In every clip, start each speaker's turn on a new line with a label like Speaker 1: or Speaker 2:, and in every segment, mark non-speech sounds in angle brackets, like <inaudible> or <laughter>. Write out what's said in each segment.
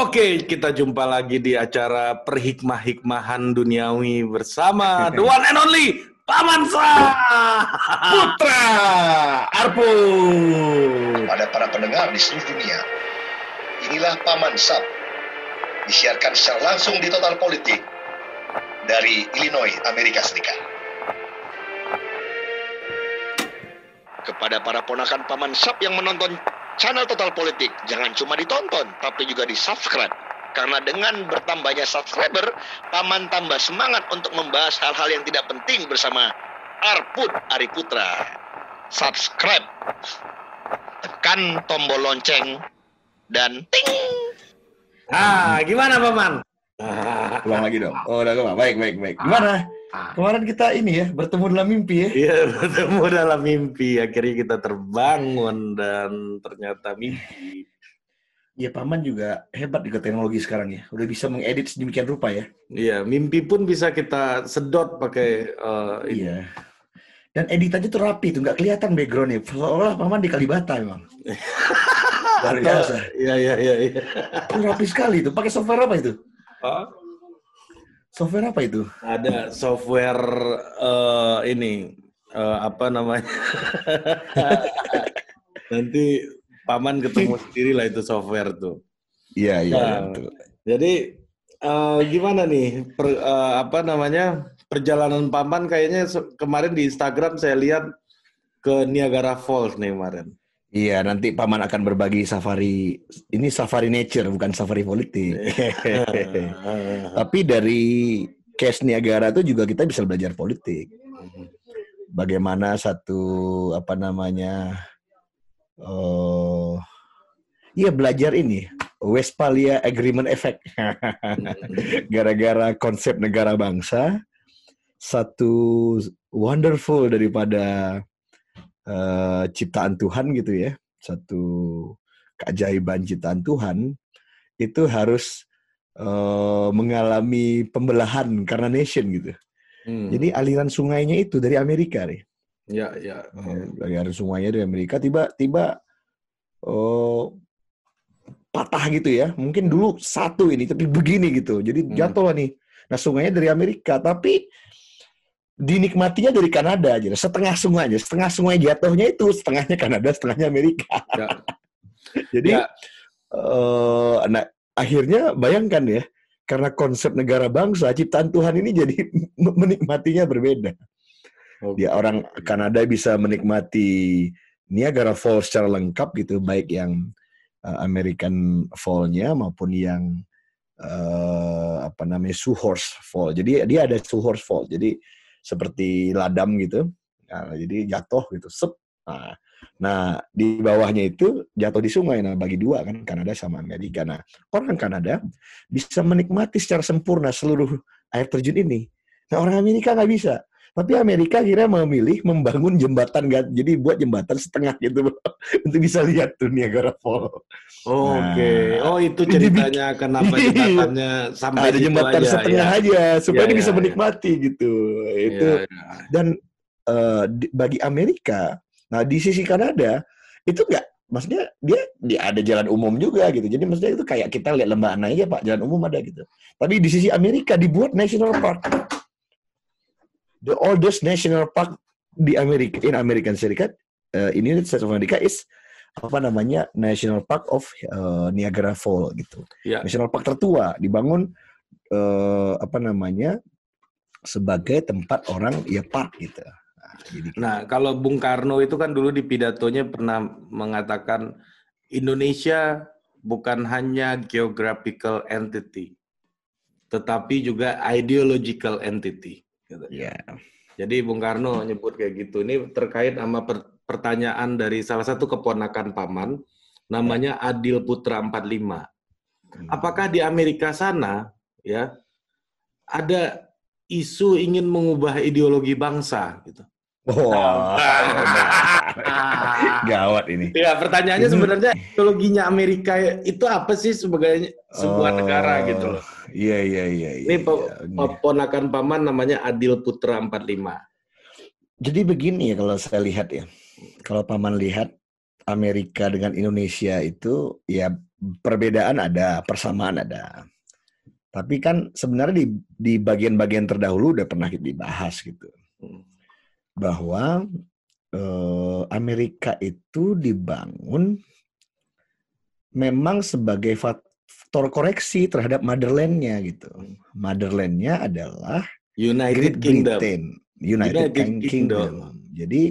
Speaker 1: Oke, kita jumpa lagi di acara perhikmah-hikmahan duniawi bersama <laughs> the one and only Paman Sa
Speaker 2: Putra Arpu.
Speaker 3: Pada para pendengar di seluruh dunia, inilah Paman Sab. Disiarkan secara langsung di Total Politik dari Illinois, Amerika Serikat. Kepada para ponakan Paman Sab yang menonton channel Total Politik, jangan cuma ditonton, tapi juga di-subscribe. Karena dengan bertambahnya subscriber, Paman tambah semangat untuk membahas hal-hal yang tidak penting bersama Arput Ari Putra. Subscribe, tekan tombol lonceng, dan ting!
Speaker 1: Ah, gimana Paman?
Speaker 2: Ulang lagi dong. Oh, udah udah. Baik, baik, baik. Gimana? Kemarin kita ini ya, bertemu dalam mimpi ya.
Speaker 1: Iya, <laughs> bertemu dalam mimpi. Akhirnya kita terbangun dan ternyata mimpi.
Speaker 2: Ya, Paman juga hebat juga teknologi sekarang ya. Udah bisa mengedit sedemikian rupa ya.
Speaker 1: Iya, mimpi pun bisa kita sedot pakai eh, ini.
Speaker 2: Iya. Dan editannya tuh rapi tuh, nggak kelihatan backgroundnya. Seolah Paman di Kalibata memang. Luar <laughs> biasa.
Speaker 1: Iya, iya, iya, iya.
Speaker 2: Itu rapi sekali tuh. Pakai software apa itu?
Speaker 1: Oh,
Speaker 2: Software apa itu?
Speaker 1: ada software eh, ini eh, apa namanya? <laughs> Nanti paman ketemu sendiri lah itu software tuh.
Speaker 2: Iya, iya.
Speaker 1: Nah,
Speaker 2: betul.
Speaker 1: Jadi eh, gimana nih per- eh, apa namanya perjalanan paman kayaknya kemarin di Instagram saya lihat ke Niagara Falls nih kemarin.
Speaker 2: Iya, nanti Paman akan berbagi safari. Ini safari nature, bukan safari politik. <laughs> <laughs> Tapi dari case Niagara itu juga kita bisa belajar politik. Bagaimana satu apa namanya? Oh, iya belajar ini Westphalia Agreement Effect. <laughs> Gara-gara konsep negara bangsa, satu wonderful daripada eh, ciptaan Tuhan gitu ya, satu keajaiban ciptaan Tuhan itu harus eh, mengalami pembelahan karena nation gitu.
Speaker 1: Hmm.
Speaker 2: Jadi aliran sungainya itu dari Amerika nih.
Speaker 1: ya ya.
Speaker 2: Eh, aliran sungainya dari Amerika tiba-tiba oh, patah gitu ya. Mungkin dulu satu ini tapi begini gitu. Jadi
Speaker 1: Hmm.
Speaker 2: jatuh lah nih. Nah sungainya dari Amerika tapi dinikmatinya dari Kanada aja. Setengah sungainya, setengah sungai jatuhnya itu setengahnya Kanada, setengahnya Amerika.
Speaker 1: Ya. <laughs>
Speaker 2: Jadi
Speaker 1: Ya.
Speaker 2: eh, nah akhirnya bayangkan ya, karena konsep negara bangsa ciptaan Tuhan ini jadi <laughs> menikmatinya berbeda.
Speaker 1: Oke.
Speaker 2: Dia orang Kanada bisa menikmati Niagara Falls secara lengkap gitu, baik yang uh, American Fall-nya maupun yang uh, apa namanya Suhorse Fall. Jadi dia ada Suhorse Fall. Jadi seperti ladam gitu. Nah, jadi jatuh gitu, sep. Nah, nah, di bawahnya itu jatuh di sungai. Nah, bagi dua kan Kanada sama Amerika. Nah, orang Kanada bisa menikmati secara sempurna seluruh air terjun ini. Nah, orang Amerika nggak bisa. Tapi Amerika kira memilih membangun jembatan, jadi buat jembatan setengah gitu untuk <laughs> bisa lihat tuh Niagara Fall.
Speaker 1: Oh, Oke.
Speaker 2: Nah,
Speaker 1: Oh itu
Speaker 2: dibikin-
Speaker 1: ceritanya kenapa
Speaker 2: Iya. <laughs>
Speaker 1: jembatannya sampai
Speaker 2: Ada jembatan
Speaker 1: aja,
Speaker 2: setengah
Speaker 1: ya.
Speaker 2: aja supaya
Speaker 1: Iya,
Speaker 2: dia bisa
Speaker 1: iya,
Speaker 2: menikmati gitu. Itu
Speaker 1: Iya, iya.
Speaker 2: dan eh, di- bagi Amerika, nah di sisi Kanada itu nggak, maksudnya dia dia ada jalan umum juga gitu. Jadi maksudnya itu kayak kita lihat lembah aja pak, jalan umum ada gitu. Tapi di sisi Amerika dibuat national park, the oldest national park di Amerika, in American Serikat, eh, in United States of America is apa namanya National Park of eh, Niagara Fall gitu.
Speaker 1: Ya.
Speaker 2: National Park tertua dibangun eh, apa namanya sebagai tempat orang ya park gitu. Nah, jadi
Speaker 1: Nah, kalau Bung Karno itu kan dulu di pidatonya pernah mengatakan Indonesia bukan hanya geographical entity, tetapi juga ideological entity. Gitu.
Speaker 2: ya
Speaker 1: Jadi Bung Karno nyebut kayak gitu. Ini terkait sama per- pertanyaan dari salah satu keponakan paman, namanya Adil Putra 45. Apakah di Amerika sana ya ada isu ingin mengubah ideologi bangsa gitu?
Speaker 2: Wah, <laughs> gawat ini.
Speaker 1: Ya, pertanyaannya
Speaker 2: Ini-
Speaker 1: sebenarnya ideologinya Amerika itu apa sih sebagai sebuah
Speaker 2: Oh,
Speaker 1: negara gitu loh.
Speaker 2: Iya iya iya.
Speaker 1: Ini
Speaker 2: iya, iya.
Speaker 1: ponakan paman namanya Adil Putra 45.
Speaker 2: Jadi begini ya kalau saya lihat ya. Kalau paman lihat Amerika dengan Indonesia itu ya perbedaan ada, persamaan ada. Tapi kan sebenarnya di di bagian-bagian terdahulu udah pernah dibahas gitu.
Speaker 1: Hmm.
Speaker 2: Bahwa eh, Amerika itu dibangun memang sebagai faktor koreksi terhadap motherland-nya gitu. Motherland-nya adalah
Speaker 1: United
Speaker 2: Great
Speaker 1: Kingdom.
Speaker 2: Britain, United,
Speaker 1: United
Speaker 2: King-
Speaker 1: Kingdom.
Speaker 2: Kingdom. Jadi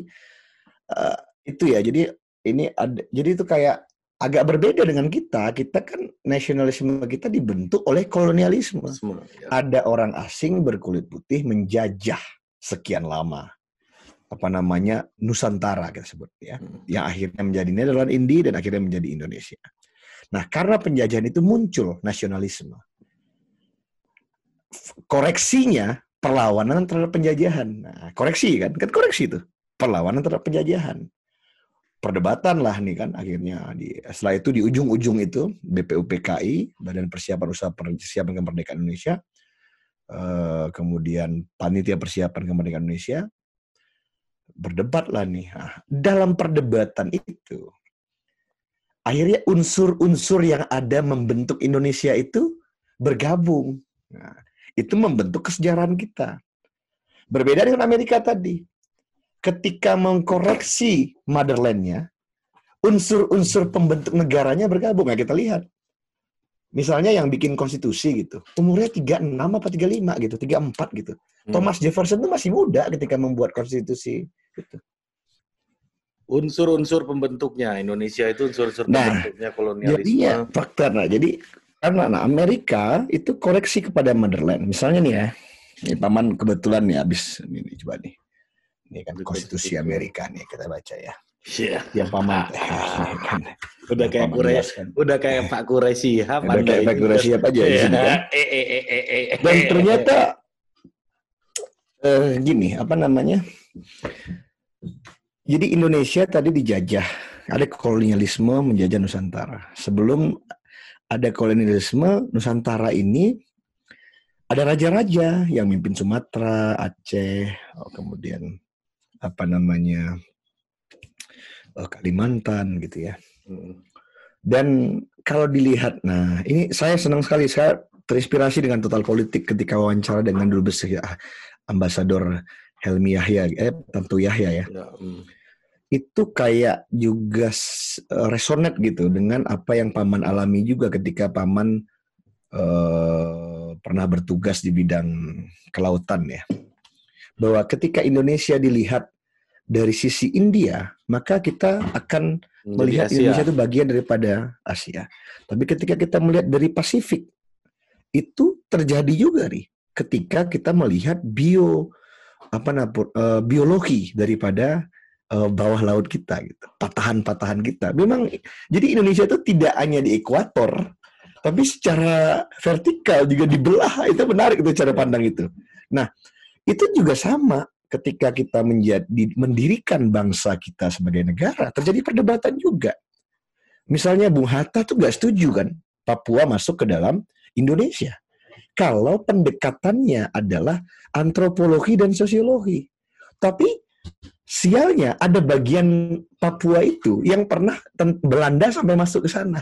Speaker 2: eh, itu ya. Jadi ini ada. Jadi itu kayak agak berbeda dengan kita. Kita kan nasionalisme kita dibentuk oleh kolonialisme.
Speaker 1: Semua. ya.
Speaker 2: Ada orang asing berkulit putih menjajah sekian lama apa namanya Nusantara kita sebut ya
Speaker 1: Hmm.
Speaker 2: yang akhirnya menjadi Netherlands Indi dan akhirnya menjadi Indonesia. Nah, karena penjajahan itu muncul nasionalisme. Koreksinya perlawanan terhadap penjajahan. Nah, koreksi kan? Kan koreksi itu. Perlawanan terhadap penjajahan. Perdebatan lah nih kan akhirnya di setelah itu di ujung-ujung itu BPUPKI Badan Persiapan Usaha Persiapan Kemerdekaan Indonesia eh, kemudian Panitia Persiapan Kemerdekaan Indonesia berdebat lah nih. Nah, dalam perdebatan itu, akhirnya unsur-unsur yang ada membentuk Indonesia itu bergabung. Nah, itu membentuk kesejarahan kita. Berbeda dengan Amerika tadi. Ketika mengkoreksi motherland-nya, unsur-unsur pembentuk negaranya bergabung. Nah, kita lihat. Misalnya yang bikin konstitusi gitu. Umurnya 36 apa 35 gitu, 34 gitu.
Speaker 1: Hmm.
Speaker 2: Thomas Jefferson itu masih muda ketika membuat konstitusi. Gitu.
Speaker 1: Unsur-unsur pembentuknya Indonesia itu unsur-unsur
Speaker 2: Nah,
Speaker 1: pembentuknya kolonialisme.
Speaker 2: Jadinya fakta. Nah, jadi karena nah, Amerika itu koreksi kepada motherland. Misalnya nih ya, ini paman kebetulan nih habis ini, coba nih. Ini kan konstitusi. Amerika nih kita baca ya.
Speaker 1: Iya.
Speaker 2: Yang paman <laughs> ini kan.
Speaker 1: Udah
Speaker 2: Yang
Speaker 1: kayak Kure, udah kayak Pak Kuresi ya,
Speaker 2: Udah kayak Pak Quraisy apa aja sini kan.
Speaker 1: Eh, eh, eh, eh, eh, eh.
Speaker 2: Dan ternyata eh, gini, apa namanya? Jadi Indonesia tadi dijajah, ada kolonialisme menjajah Nusantara. Sebelum ada kolonialisme, Nusantara ini ada raja-raja yang mimpin Sumatera, Aceh, oh, kemudian apa namanya eh, Kalimantan gitu ya.
Speaker 1: Hmm.
Speaker 2: Dan kalau dilihat, nah ini saya senang sekali saya terinspirasi dengan total politik ketika wawancara dengan dulu besar ambasador Helmi Yahya, eh Tantu Yahya ya.
Speaker 1: Ya, hmm.
Speaker 2: Itu kayak juga s- resonate gitu dengan apa yang paman alami juga ketika paman eh, pernah bertugas di bidang kelautan ya. Bahwa ketika Indonesia dilihat dari sisi India, maka kita akan melihat
Speaker 1: Asia.
Speaker 2: Indonesia itu bagian daripada Asia. Tapi ketika kita melihat dari Pasifik, itu terjadi juga nih. Ketika kita melihat bio apa namanya eh, biologi daripada eh, bawah laut kita gitu, patahan-patahan kita. Memang jadi Indonesia itu tidak hanya di ekuator, tapi secara vertikal juga dibelah. Itu menarik itu cara pandang itu. Nah, itu juga sama ketika kita menjadi mendirikan bangsa kita sebagai negara terjadi perdebatan juga. Misalnya Bung Hatta tuh gak setuju kan Papua masuk ke dalam Indonesia. Kalau pendekatannya adalah antropologi dan sosiologi. Tapi sialnya ada bagian Papua itu yang pernah Belanda sampai masuk ke sana.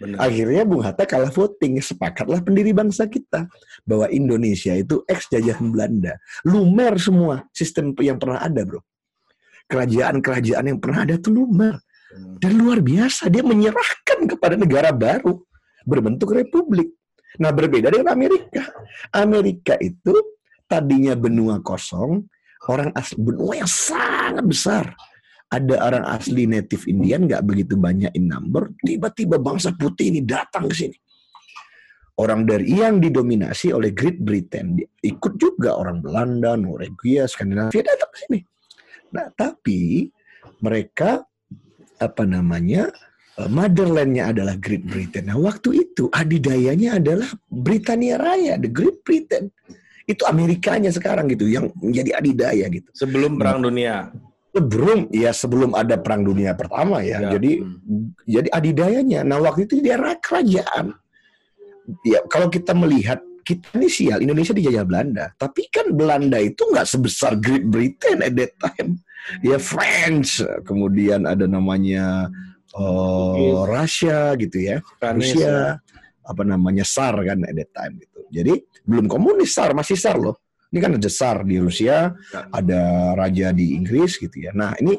Speaker 1: Benar.
Speaker 2: Akhirnya Bung Hatta kalah voting, sepakatlah pendiri bangsa kita bahwa Indonesia itu ex jajahan Belanda. Lumer semua sistem yang pernah ada, Bro. Kerajaan-kerajaan yang pernah ada itu lumer.
Speaker 1: Hmm.
Speaker 2: Dan luar biasa dia menyerahkan kepada negara baru berbentuk republik. Nah, berbeda dengan Amerika. Amerika itu tadinya benua kosong, orang asli benua yang sangat besar. Ada orang asli native Indian nggak begitu banyak in number, tiba-tiba bangsa putih ini datang ke sini. Orang dari yang didominasi oleh Great Britain, ikut juga orang Belanda, Norwegia, Skandinavia datang ke sini. Nah, tapi mereka apa namanya motherlandnya adalah Great Britain. Nah, waktu itu adidayanya adalah Britania Raya, the Great Britain. Itu Amerikanya sekarang gitu, yang menjadi adidaya gitu.
Speaker 1: Sebelum Perang Dunia.
Speaker 2: Sebelum ya sebelum ada Perang Dunia Pertama ya,
Speaker 1: Ya,
Speaker 2: jadi
Speaker 1: hmm.
Speaker 2: jadi adidayanya. Nah waktu itu dia era kerajaan. Ya kalau kita melihat kita ini sial Indonesia dijajah Belanda, tapi kan Belanda itu nggak sebesar Great Britain at that time. Ya French, kemudian ada namanya uh, Rusia gitu ya,
Speaker 1: Kanis,
Speaker 2: Rusia, apa namanya SAR kan at that time gitu. Jadi belum komunis SAR masih SAR loh. Ini kan ada SAR di Rusia,
Speaker 1: Ya.
Speaker 2: ada raja di Inggris gitu ya. Nah ini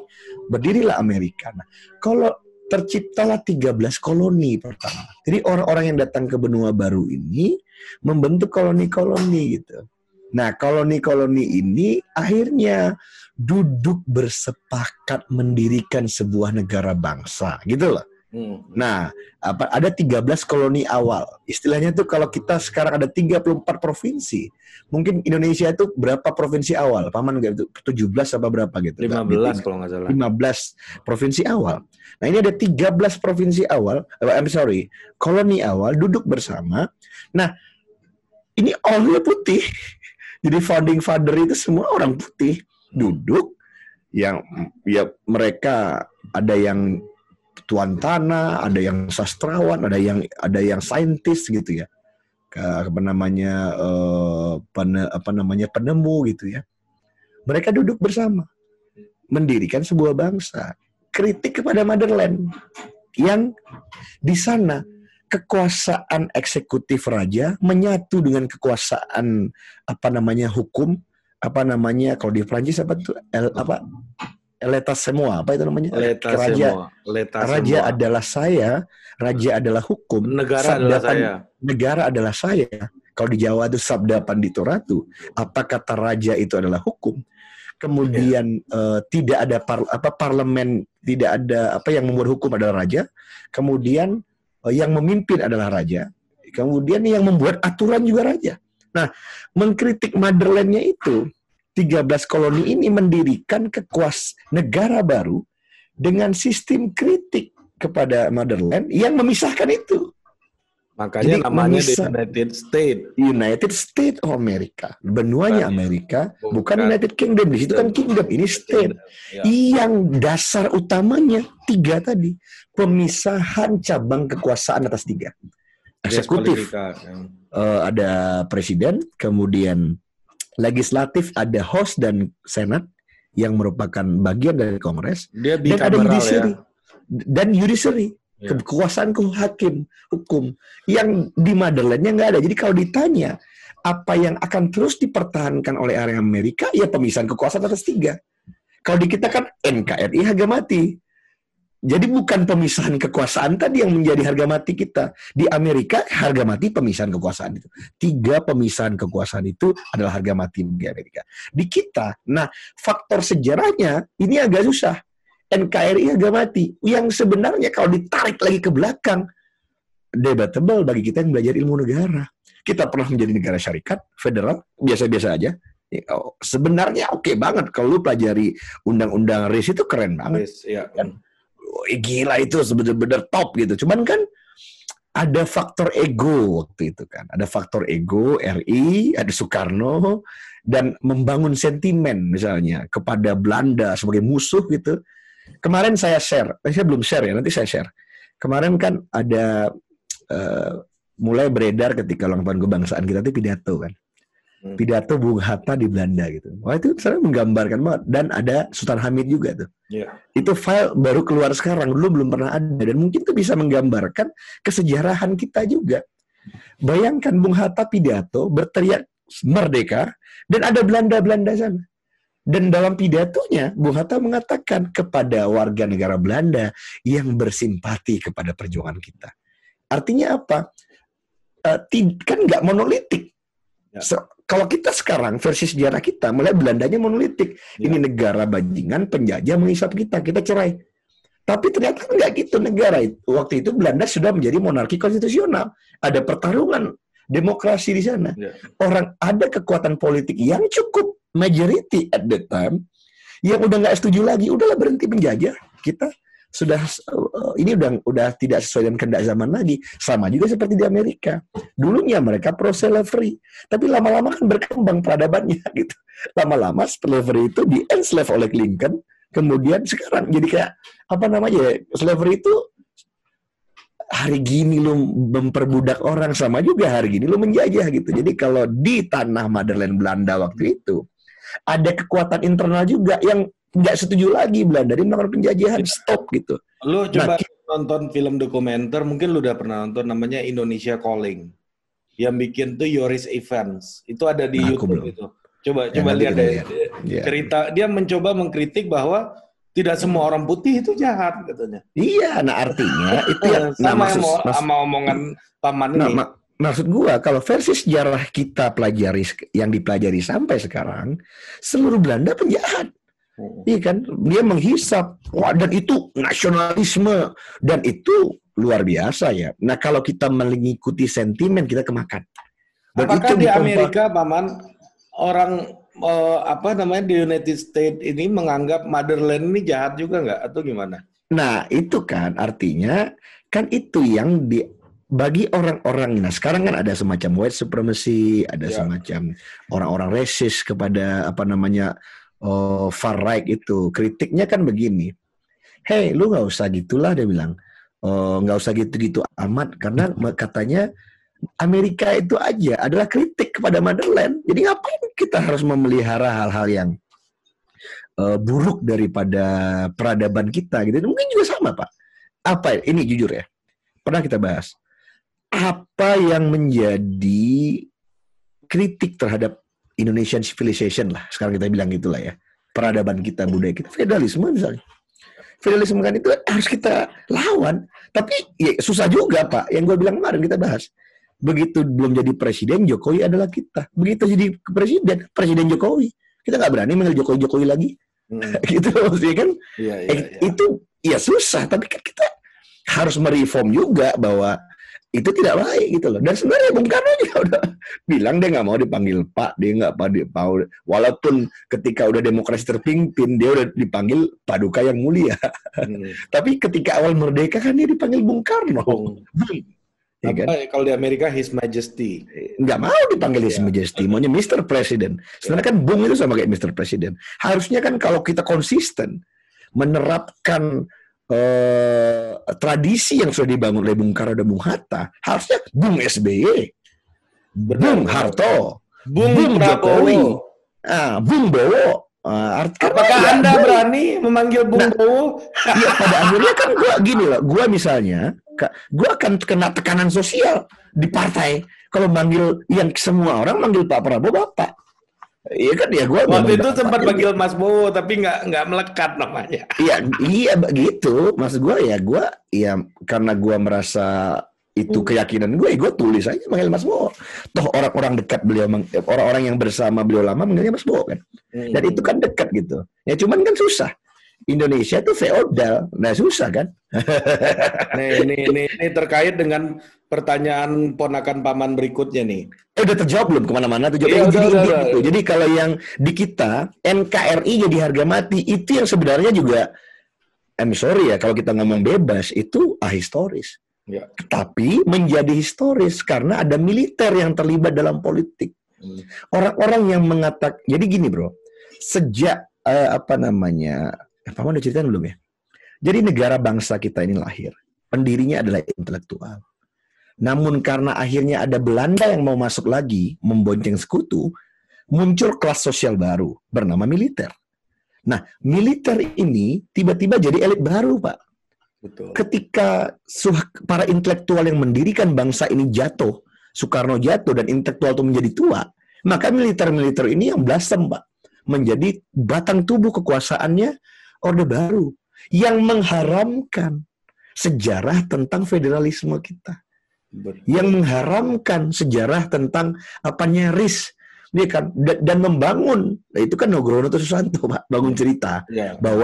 Speaker 2: berdirilah Amerika. Nah, kalau terciptalah 13 koloni pertama. Jadi orang-orang yang datang ke benua baru ini membentuk koloni-koloni gitu. Nah, koloni-koloni ini akhirnya duduk bersepakat mendirikan sebuah negara bangsa, gitu loh.
Speaker 1: Hmm.
Speaker 2: Nah, apa ada 13 koloni awal. Istilahnya tuh kalau kita sekarang ada 34 provinsi. Mungkin Indonesia itu berapa provinsi awal? Paman nggak itu 17 apa berapa gitu? Nggak
Speaker 1: 15
Speaker 2: meeting.
Speaker 1: kalau nggak salah.
Speaker 2: 15 provinsi awal. Nah, ini ada 13 provinsi awal, eh, I'm sorry, koloni awal duduk bersama. Nah, ini all putih. Jadi founding father itu semua orang putih duduk yang ya mereka ada yang tuan tanah, ada yang sastrawan, ada yang ada yang saintis gitu ya. Ke- apa namanya eh, pene- apa namanya penemu gitu ya. Mereka duduk bersama mendirikan sebuah bangsa. Kritik kepada motherland yang di sana kekuasaan eksekutif raja menyatu dengan kekuasaan apa namanya hukum apa namanya kalau di Prancis apa tuh? El, apa? Eletas semua apa itu namanya? Raja raja
Speaker 1: semua.
Speaker 2: adalah saya raja adalah hukum
Speaker 1: negara adalah
Speaker 2: sabdapan
Speaker 1: saya.
Speaker 2: negara adalah saya. Kalau di Jawa itu sabda pandito ratu apa kata raja itu adalah hukum. Kemudian eh, tidak ada par- apa parlemen tidak ada apa yang membuat hukum adalah raja. Kemudian yang memimpin adalah raja kemudian yang membuat aturan juga raja nah mengkritik motherlandnya itu 13 koloni ini mendirikan kekuas negara baru dengan sistem kritik kepada motherland yang memisahkan itu
Speaker 1: Makanya
Speaker 2: Jadi
Speaker 1: namanya the
Speaker 2: memisah-
Speaker 1: United States.
Speaker 2: United States of America. Benuanya. Amerika,
Speaker 1: Bukan.
Speaker 2: bukan United Kingdom. Di situ kan kingdom, ini state.
Speaker 1: Ya.
Speaker 2: Yang dasar utamanya tiga tadi. Pemisahan cabang kekuasaan atas tiga. Eksekutif, eh, ada presiden, kemudian legislatif, ada House dan Senat yang merupakan bagian dari Kongres.
Speaker 1: Dia
Speaker 2: Dan ada judiciary.
Speaker 1: ya.
Speaker 2: Dan judiciary.
Speaker 1: Ya.
Speaker 2: kekuasaan ke hakim hukum yang di motherlandnya nggak ada. Jadi kalau ditanya apa yang akan terus dipertahankan oleh area Amerika, ya pemisahan kekuasaan atas tiga. Kalau di kita kan NKRI harga mati. Jadi bukan pemisahan kekuasaan tadi yang menjadi harga mati kita. Di Amerika harga mati pemisahan kekuasaan itu. Tiga pemisahan kekuasaan itu adalah harga mati di Amerika. Di kita, nah faktor sejarahnya ini agak susah. NKRI harga mati. Yang sebenarnya kalau ditarik lagi ke belakang, debatable bagi kita yang belajar ilmu negara. Kita pernah menjadi negara syarikat, federal, biasa-biasa aja. Sebenarnya oke banget kalau lu pelajari undang-undang RIS itu keren banget.
Speaker 1: Yes, ya.
Speaker 2: Kan? Gila itu bener-bener top gitu. Cuman kan ada faktor ego waktu itu kan. Ada faktor ego RI, ada Soekarno dan membangun sentimen misalnya kepada Belanda sebagai musuh gitu. Kemarin saya share, eh, saya belum share ya, nanti saya share. Kemarin kan ada eh, mulai beredar ketika ulang tahun kebangsaan kita itu pidato kan.
Speaker 1: Hmm.
Speaker 2: Pidato Bung Hatta di Belanda gitu. Wah itu saya menggambarkan banget. Dan ada Sultan Hamid juga tuh
Speaker 1: Ya.
Speaker 2: itu file baru keluar sekarang dulu belum pernah ada dan mungkin itu bisa menggambarkan kesejarahan kita juga bayangkan Bung Hatta pidato berteriak merdeka dan ada Belanda-Belanda sana dan dalam pidatonya Bung Hatta mengatakan kepada warga negara Belanda yang bersimpati kepada perjuangan kita artinya apa ti- kan nggak monolitik
Speaker 1: Ya.
Speaker 2: So, kalau kita sekarang versi sejarah kita mulai Belandanya monolitik.
Speaker 1: Ya.
Speaker 2: ini negara bajingan penjajah menghisap kita kita cerai. Tapi ternyata nggak gitu negara itu waktu itu Belanda sudah menjadi monarki konstitusional. Ada pertarungan demokrasi di sana.
Speaker 1: Ya.
Speaker 2: orang ada kekuatan politik yang cukup majority at that time yang udah nggak setuju lagi udahlah berhenti menjajah kita sudah uh, ini udah udah tidak sesuai dengan kehendak zaman lagi. Sama juga seperti di Amerika. Dulunya mereka pro slavery tapi lama-lama kan berkembang peradabannya <laughs> gitu. Lama-lama slavery itu di enslave oleh Lincoln kemudian sekarang jadi kayak apa namanya ya, slavery itu hari gini lu memperbudak orang sama juga hari gini lu menjajah gitu. Jadi kalau di tanah motherland Belanda waktu itu ada kekuatan internal juga yang nggak setuju lagi Belanda dia melakukan penjajahan stop gitu.
Speaker 1: Lu coba nah, nonton film dokumenter, mungkin lu udah pernah nonton namanya Indonesia Calling. Yang bikin tuh Yoris Evans. Itu ada di nah, YouTube itu. Coba ya, coba lihat deh ya. cerita dia mencoba mengkritik bahwa tidak semua orang putih itu jahat katanya.
Speaker 2: Iya, nah artinya itu ya <laughs>
Speaker 1: sama nah, maksud, yang mau, sama omongan paman nah, ini. Ma
Speaker 2: maksud gua kalau versi sejarah kita pelajari yang dipelajari sampai sekarang, seluruh Belanda penjahat. Iya kan? Dia menghisap. Wah, dan itu nasionalisme dan itu luar biasa ya. Nah, kalau kita mengikuti sentimen kita kemakan.
Speaker 1: Dan Apakah itu di Amerika, Paman, orang uh, apa namanya di United States ini menganggap motherland ini jahat juga nggak atau gimana?
Speaker 2: Nah, itu kan artinya kan itu yang di bagi orang-orang nah sekarang kan ada semacam white supremacy, ada ya. semacam orang-orang resis kepada apa namanya uh, far right itu. Kritiknya kan begini. Hey lu nggak usah gitulah dia bilang. Eh, nggak uh, usah gitu-gitu amat karena katanya Amerika itu aja adalah kritik kepada motherland jadi ngapain kita harus memelihara hal-hal yang uh, buruk daripada peradaban kita gitu? Mungkin juga sama pak. Apa ini jujur ya. Pernah kita bahas. Apa yang menjadi kritik terhadap Indonesian civilization lah. Sekarang kita bilang gitulah ya. Peradaban kita, budaya kita, feudalisme misalnya. Feudalisme kan itu harus kita lawan. Tapi ya, susah juga Pak. Yang gue bilang kemarin kita bahas. Begitu belum jadi presiden, Jokowi adalah kita. Begitu jadi presiden, presiden Jokowi. Kita nggak berani manggil Jokowi-Jokowi lagi. Hmm. <laughs> gitu maksudnya kan. Ya, ya, ya. Itu ya susah. Tapi kan kita harus mereform juga bahwa itu tidak baik gitu loh. Dan sebenarnya Bung Karno juga udah <laughs> bilang dia nggak mau dipanggil Pak, dia nggak mau walaupun ketika udah demokrasi terpimpin dia udah dipanggil Paduka yang mulia. Hmm. <laughs> Tapi ketika awal merdeka kan dia dipanggil Bung Karno. <laughs> Hmm.
Speaker 1: Ya kan? Kalau di Amerika His Majesty.
Speaker 2: Nggak mau dipanggil His yeah. Majesty, maunya Mr. President. Sebenarnya yeah. kan Bung itu sama kayak Mr. President. Harusnya kan kalau kita konsisten menerapkan eh, tradisi yang sudah dibangun oleh Bung Karno dan Bung Hatta, harusnya Bung SBY, Bung Harto,
Speaker 1: Bung, Bung Jokowi,
Speaker 2: ah, Bung Bowo. Uh,
Speaker 1: Apakah ya, Anda gue, berani memanggil Bung nah, Bowo?
Speaker 2: Iya, pada akhirnya kan gue gini loh, gue misalnya, gue akan kena tekanan sosial di partai kalau manggil yang semua orang manggil Pak Prabowo Bapak. Iya kan ya gue
Speaker 1: waktu itu sempat panggil Mas Bowo tapi nggak nggak melekat namanya.
Speaker 2: Iya iya begitu maksud gue ya gue ya karena gue merasa itu hmm. keyakinan gue, ya gue tulis aja manggil Mas Bowo. Toh orang-orang dekat beliau, orang-orang yang bersama beliau lama manggilnya Mas Bowo kan. Hmm. Dan itu kan dekat gitu. Ya cuman kan susah. Indonesia tuh feodal, nah susah kan? <laughs>
Speaker 1: nih, ini, ini, ini terkait dengan pertanyaan ponakan paman berikutnya nih.
Speaker 2: Eh, udah terjawab belum ke mana-mana tuh? Iya, jadi, udah, gitu. jadi kalau yang di kita NKRI jadi harga mati itu yang sebenarnya juga, I'm sorry ya kalau kita ngomong bebas itu ahistoris. Ya. Tapi menjadi historis karena ada militer yang terlibat dalam politik. Hmm. Orang-orang hmm. yang mengatakan, jadi gini bro, sejak uh, apa namanya Eh, Paman udah ceritain belum ya? Jadi negara bangsa kita ini lahir. Pendirinya adalah intelektual. Namun karena akhirnya ada Belanda yang mau masuk lagi, membonceng sekutu, muncul kelas sosial baru bernama militer. Nah, militer ini tiba-tiba jadi elit baru, Pak. Betul. Ketika para intelektual yang mendirikan bangsa ini jatuh, Soekarno jatuh dan intelektual itu menjadi tua, maka militer-militer ini yang blasem, Pak. Menjadi batang tubuh kekuasaannya Orde Baru yang mengharamkan sejarah tentang federalisme kita. Betul. Yang mengharamkan sejarah tentang apa nyaris dia kan dan membangun nah itu kan Nugroho Susanto Pak bangun cerita ya. bahwa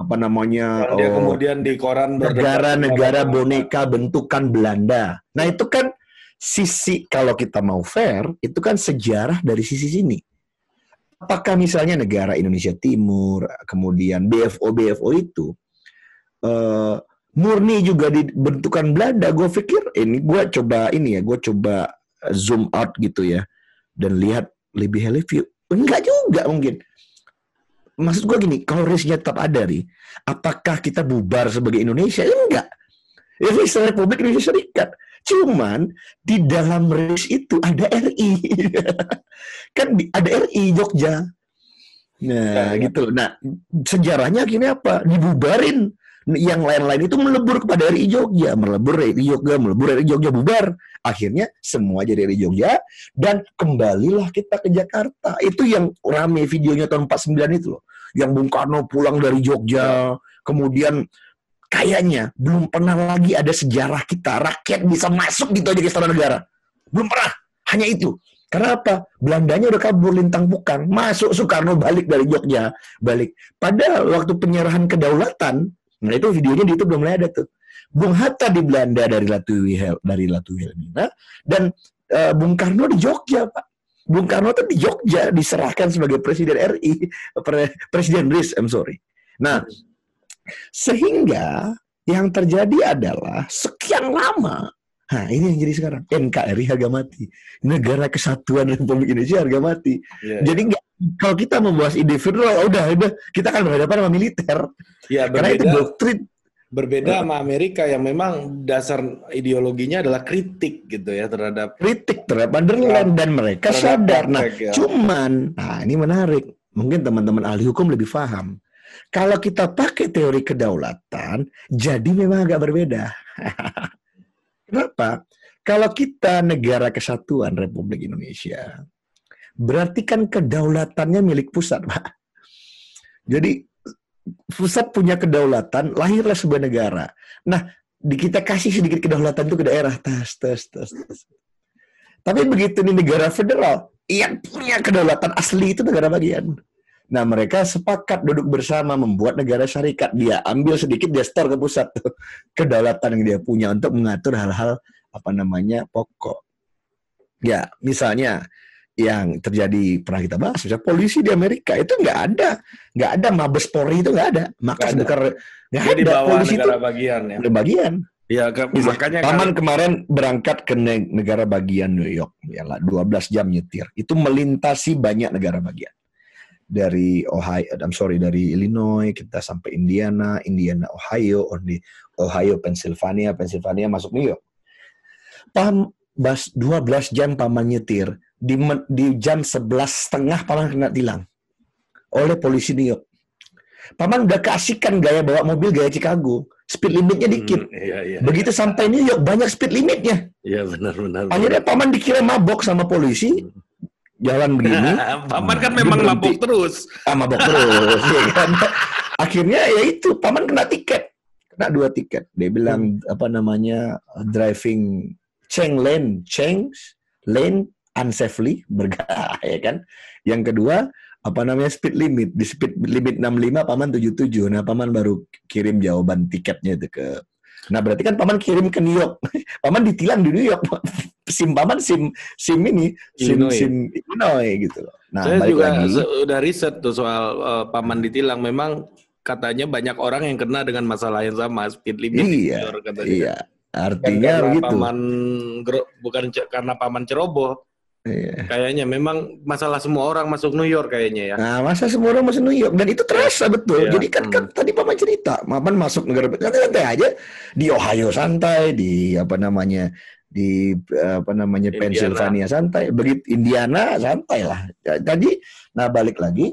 Speaker 2: apa namanya
Speaker 1: dia oh, kemudian di koran
Speaker 2: negara-negara boneka bentukan Belanda. Nah, itu kan sisi kalau kita mau fair, itu kan sejarah dari sisi sini apakah misalnya negara Indonesia Timur, kemudian BFO BFO itu uh, murni juga dibentukan Belanda? Gue pikir ini gue coba ini ya, gue coba zoom out gitu ya dan lihat lebih view. Enggak juga mungkin. Maksud gue gini, kalau risknya tetap ada nih, apakah kita bubar sebagai Indonesia? Enggak. Ini Republik Indonesia Serikat. Cuman di dalam RIS itu ada RI. <laughs> kan ada RI Jogja. Nah, ya, gitu. Nah, sejarahnya akhirnya apa? Dibubarin. Yang lain-lain itu melebur kepada RI Jogja, melebur RI Jogja, melebur RI Jogja bubar. Akhirnya semua jadi RI Jogja dan kembalilah kita ke Jakarta. Itu yang rame videonya tahun 49 itu loh. Yang Bung Karno pulang dari Jogja, kemudian kayaknya belum pernah lagi ada sejarah kita rakyat bisa masuk gitu aja ke istana negara. Belum pernah. Hanya itu. Karena apa? Belandanya udah kabur lintang bukang. Masuk Soekarno balik dari Jogja. Balik. Padahal waktu penyerahan kedaulatan, nah itu videonya di itu belum ada tuh. Bung Hatta di Belanda dari Latu dari Latu Wilhelmina dan uh, Bung Karno di Jogja, Pak. Bung Karno tuh di Jogja diserahkan sebagai presiden RI, <laughs> pre, presiden RIS, I'm sorry. Nah, sehingga yang terjadi adalah sekian lama Nah, ini yang jadi sekarang. NKRI harga mati. Negara Kesatuan Republik Indonesia harga mati. Yeah, iya. Jadi yeah. kalau kita membahas ide federal, udah, udah kita akan berhadapan sama militer.
Speaker 1: Ya, berbeda, Karena itu doktrin. Berbeda sama Amerika yang memang dasar ideologinya adalah kritik gitu ya terhadap
Speaker 2: kritik terhadap Underland dan mereka sadar. Nah, ya. cuman, nah ini menarik. Mungkin teman-teman ahli hukum lebih paham. Kalau kita pakai teori kedaulatan, jadi memang agak berbeda. <laughs> Kenapa? Kalau kita negara kesatuan Republik Indonesia, berarti kan kedaulatannya milik pusat, Pak. Jadi pusat punya kedaulatan, lahirlah sebuah negara. Nah, kita kasih sedikit kedaulatan itu ke daerah, tas, tas, tas, tas. Tapi begitu nih negara federal, yang punya kedaulatan asli itu negara bagian. Nah mereka sepakat duduk bersama membuat negara syarikat. Dia ambil sedikit dia store ke pusat tuh <laughs> kedaulatan yang dia punya untuk mengatur hal-hal apa namanya pokok. Ya misalnya yang terjadi pernah kita bahas, misalnya polisi di Amerika itu nggak ada, nggak ada Mabes Polri itu nggak ada, maka sebenarnya
Speaker 1: nggak ada. Di bawah polisi negara itu bagian ya.
Speaker 2: Bagian.
Speaker 1: Ya, ke,
Speaker 2: makanya Paman kan... kemarin berangkat ke negara bagian New York, ya lah 12 jam nyetir. Itu melintasi banyak negara bagian dari Ohio, I'm sorry dari Illinois kita sampai Indiana, Indiana Ohio, Ohio Pennsylvania, Pennsylvania masuk New York. Pam bas 12 jam paman nyetir di, di jam 11 setengah paman kena tilang oleh polisi New York. Paman udah kasihkan gaya bawa mobil gaya Chicago, speed limitnya hmm, dikit. Hmm, iya, iya, Begitu sampai New York banyak speed limitnya.
Speaker 1: Iya benar benar.
Speaker 2: Akhirnya paman dikira mabok sama polisi, hmm jalan <laughs> begini.
Speaker 1: paman kan memang mabok terus. <laughs>
Speaker 2: Ah, mabok terus, ya kan. Akhirnya ya itu, paman kena tiket. Kena dua tiket. Dia bilang hmm. apa namanya driving change lane, change lane unsafely bergaya ya kan. Yang kedua apa namanya speed limit di speed limit 65 paman 77 nah paman baru kirim jawaban tiketnya itu ke Nah berarti kan paman kirim ke New York. <laughs> paman ditilang di New York. <laughs> SIM paman SIM SIM ini SIM Illinois. SIM Illinois gitu loh.
Speaker 1: Nah, Saya juga lagi, udah riset tuh soal uh, paman ditilang. Memang katanya banyak orang yang kena dengan masalah yang sama speed limit.
Speaker 2: Iya. New York, katanya. Iya. Artinya gitu.
Speaker 1: Paman bukan karena paman ceroboh Iya. Kayaknya memang masalah semua orang masuk New York kayaknya ya.
Speaker 2: Nah, masa semua orang masuk New York dan itu terasa betul. Iya. Jadi kan, kan hmm. tadi Paman cerita, Paman masuk negara santai aja di Ohio santai, di apa namanya di apa namanya Indiana. Pennsylvania santai, begitu Indiana santai lah. Tadi, nah balik lagi.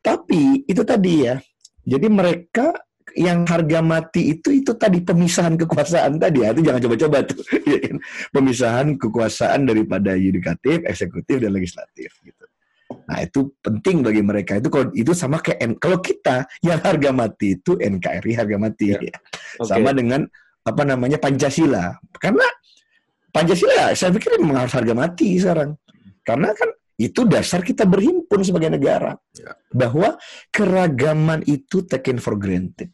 Speaker 2: Tapi itu tadi ya. Jadi mereka yang harga mati itu itu tadi pemisahan kekuasaan tadi ya itu jangan coba-coba tuh <laughs> ya kan? pemisahan kekuasaan daripada yudikatif eksekutif dan legislatif gitu nah itu penting bagi mereka itu kalau itu sama kayak kalau kita yang harga mati itu NKRI harga mati ya. <laughs> ya. Okay. sama dengan apa namanya Pancasila karena Pancasila saya pikir memang harus harga mati sekarang karena kan itu dasar kita berhimpun sebagai negara. Ya. Bahwa keragaman itu taken for granted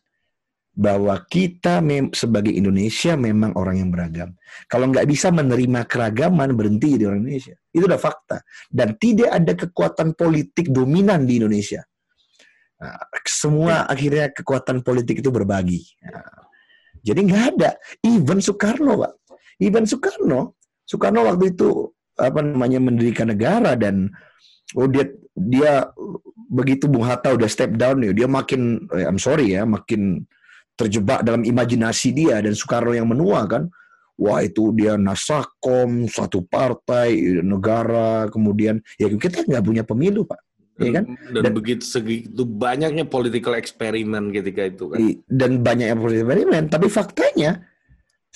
Speaker 2: bahwa kita sebagai Indonesia memang orang yang beragam. Kalau nggak bisa menerima keragaman, berhenti di orang Indonesia. Itu udah fakta. Dan tidak ada kekuatan politik dominan di Indonesia. Nah, semua akhirnya kekuatan politik itu berbagi. Nah, jadi nggak ada. Even Soekarno, Pak. Even Soekarno, Soekarno waktu itu apa namanya mendirikan negara dan oh dia dia begitu Bung Hatta udah step down ya, dia makin eh, I'm sorry ya, makin terjebak dalam imajinasi dia dan Soekarno yang menua kan wah itu dia nasakom satu partai negara kemudian ya kita nggak punya pemilu pak ya kan?
Speaker 1: Dan, dan begitu segitu banyaknya political eksperimen ketika itu kan.
Speaker 2: Dan banyaknya political eksperimen, tapi faktanya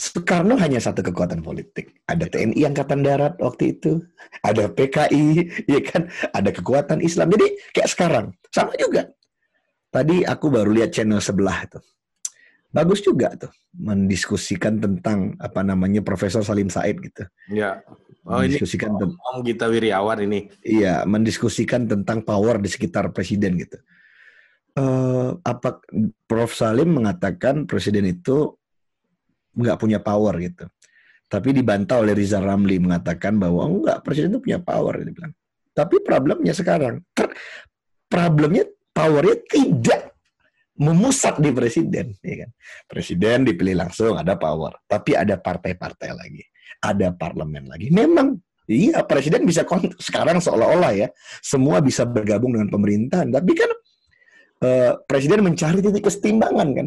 Speaker 2: Soekarno hanya satu kekuatan politik. Ada TNI Angkatan Darat waktu itu, ada PKI, ya kan, ada kekuatan Islam. Jadi kayak sekarang, sama juga. Tadi aku baru lihat channel sebelah itu. Bagus juga tuh mendiskusikan tentang apa namanya Profesor Salim Said gitu.
Speaker 1: Ya.
Speaker 2: Oh, mendiskusikan
Speaker 1: ini Om Gita Wirjawan ini.
Speaker 2: Iya, mendiskusikan tentang power di sekitar presiden gitu. Uh, apa Prof Salim mengatakan presiden itu nggak punya power gitu. Tapi dibantah oleh Riza Ramli mengatakan bahwa oh, enggak presiden itu punya power dia bilang. Tapi problemnya sekarang, problemnya powernya tidak memusat di presiden, ya kan? Presiden dipilih langsung ada power, tapi ada partai-partai lagi, ada parlemen lagi. Memang iya presiden bisa sekarang seolah-olah ya semua bisa bergabung dengan pemerintahan, tapi kan uh, presiden mencari titik kesetimbangan kan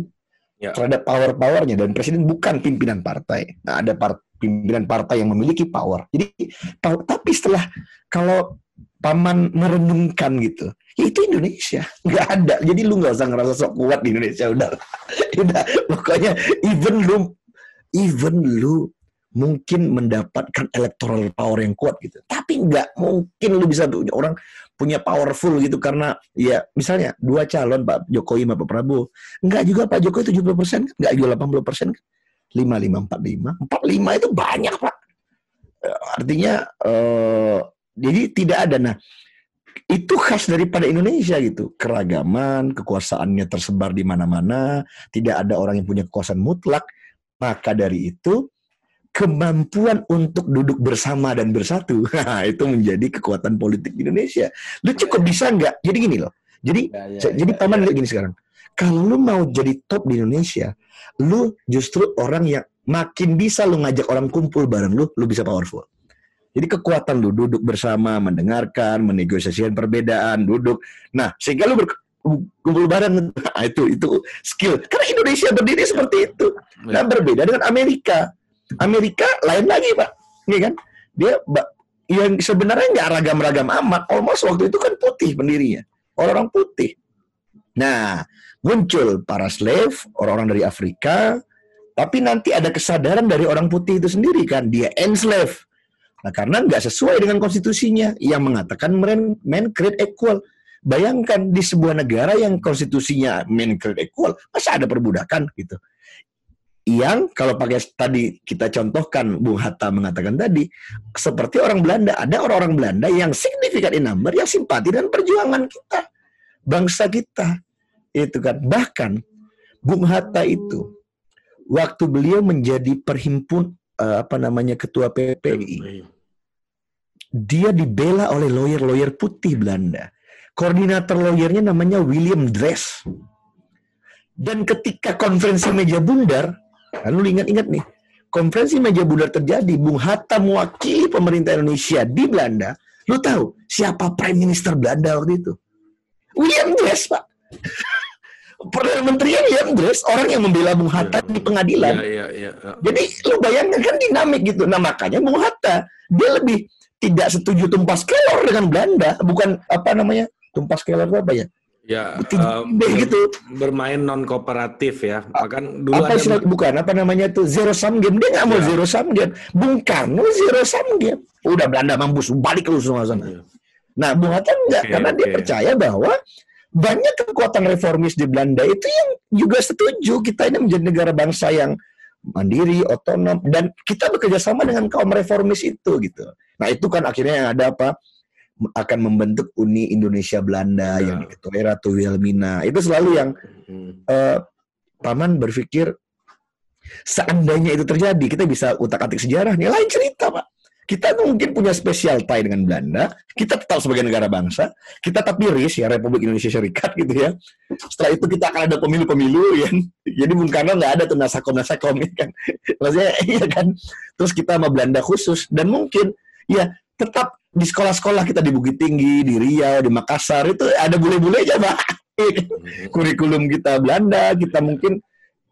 Speaker 2: ya. terhadap power-powernya dan presiden bukan pimpinan partai. Nah, ada part, pimpinan partai yang memiliki power. Jadi tapi setelah kalau paman merenungkan gitu, ya itu Indonesia nggak ada. Jadi lu nggak usah ngerasa sok kuat di Indonesia udah. <laughs> udah pokoknya even lu even lu mungkin mendapatkan electoral power yang kuat gitu. Tapi nggak mungkin lu bisa orang punya powerful gitu karena ya misalnya dua calon Pak Jokowi sama Pak Prabowo. Nggak juga Pak Jokowi 70 persen, nggak juga 80 persen kan. 55, 45. 45 itu banyak Pak. Artinya eh, jadi tidak ada. Nah, itu khas daripada Indonesia gitu. Keragaman, kekuasaannya tersebar di mana-mana, tidak ada orang yang punya kekuasaan mutlak. Maka dari itu kemampuan untuk duduk bersama dan bersatu <laughs> itu menjadi kekuatan politik di Indonesia. Lu cukup bisa nggak? Jadi gini loh. Jadi ya, ya, jadi ya, paman ya. gini sekarang. Kalau lu mau jadi top di Indonesia, lu justru orang yang makin bisa lu ngajak orang kumpul bareng lu, lu bisa powerful. Jadi kekuatan lu duduk bersama, mendengarkan, menegosiasikan perbedaan, duduk. Nah, sehingga lu kumpul bareng. Nah, itu itu skill. Karena Indonesia berdiri seperti itu. Nah, berbeda dengan Amerika Amerika lain lagi pak, ya kan? Dia yang sebenarnya nggak ragam-ragam amat. Almost waktu itu kan putih pendirinya, orang-orang putih. Nah, muncul para slave, orang-orang dari Afrika, tapi nanti ada kesadaran dari orang putih itu sendiri kan, dia enslave. Nah, karena nggak sesuai dengan konstitusinya yang mengatakan men, men create equal. Bayangkan di sebuah negara yang konstitusinya men create equal, masa ada perbudakan gitu. Yang kalau pakai tadi kita contohkan Bung Hatta mengatakan tadi seperti orang Belanda ada orang-orang Belanda yang signifikan in number yang simpati dan perjuangan kita bangsa kita itu kan. Bahkan Bung Hatta itu waktu beliau menjadi perhimpun uh, apa namanya ketua PPI dia dibela oleh lawyer-lawyer putih Belanda koordinator lawyernya namanya William Dress dan ketika konferensi meja bundar Lalu ingat-ingat nih, konferensi meja bundar terjadi, Bung Hatta mewakili pemerintah Indonesia di Belanda. Lu tahu siapa Prime Minister Belanda waktu itu? William Dress, Pak. <laughs> Perdana Menteri William Dress, orang yang membela Bung Hatta di pengadilan. Ya, ya, ya, Jadi lu bayangkan kan dinamik gitu. Nah makanya Bung Hatta, dia lebih tidak setuju tumpas kelor dengan Belanda, bukan apa namanya tumpas kelor apa ya?
Speaker 1: Ya, uh, ber, gitu. bermain non kooperatif ya. Bahkan dulu
Speaker 2: apa istilah bukan apa namanya tuh zero sum game. Dia nggak mau ya. zero sum game. Bung Karno zero sum game. Udah Belanda mampus, balik lu semua sana. Ya. Nah, Bung Hatta enggak okay, karena okay. dia percaya bahwa banyak kekuatan reformis di Belanda itu yang juga setuju kita ini menjadi negara bangsa yang mandiri, otonom dan kita bekerja sama dengan kaum reformis itu gitu. Nah, itu kan akhirnya yang ada apa? akan membentuk Uni Indonesia Belanda ya. yang diketuai Ratu Wilhelmina. Itu selalu yang hmm. uh, paman berpikir seandainya itu terjadi kita bisa utak-atik sejarah nih lain cerita pak. Kita mungkin punya spesial tie dengan Belanda, kita tetap sebagai negara bangsa, kita tapi RIS ya Republik Indonesia Serikat <laughs> gitu ya. Setelah itu kita akan ada pemilu-pemilu ya. Jadi Bung Karno nggak ada tuh nasakom nasakom ya kan. <laughs> Maksudnya iya kan. Terus kita sama Belanda khusus dan mungkin ya tetap di sekolah-sekolah kita di Bukit Tinggi, di Riau, di Makassar itu ada bule-bule aja, Pak. <laughs> Kurikulum kita Belanda, kita mungkin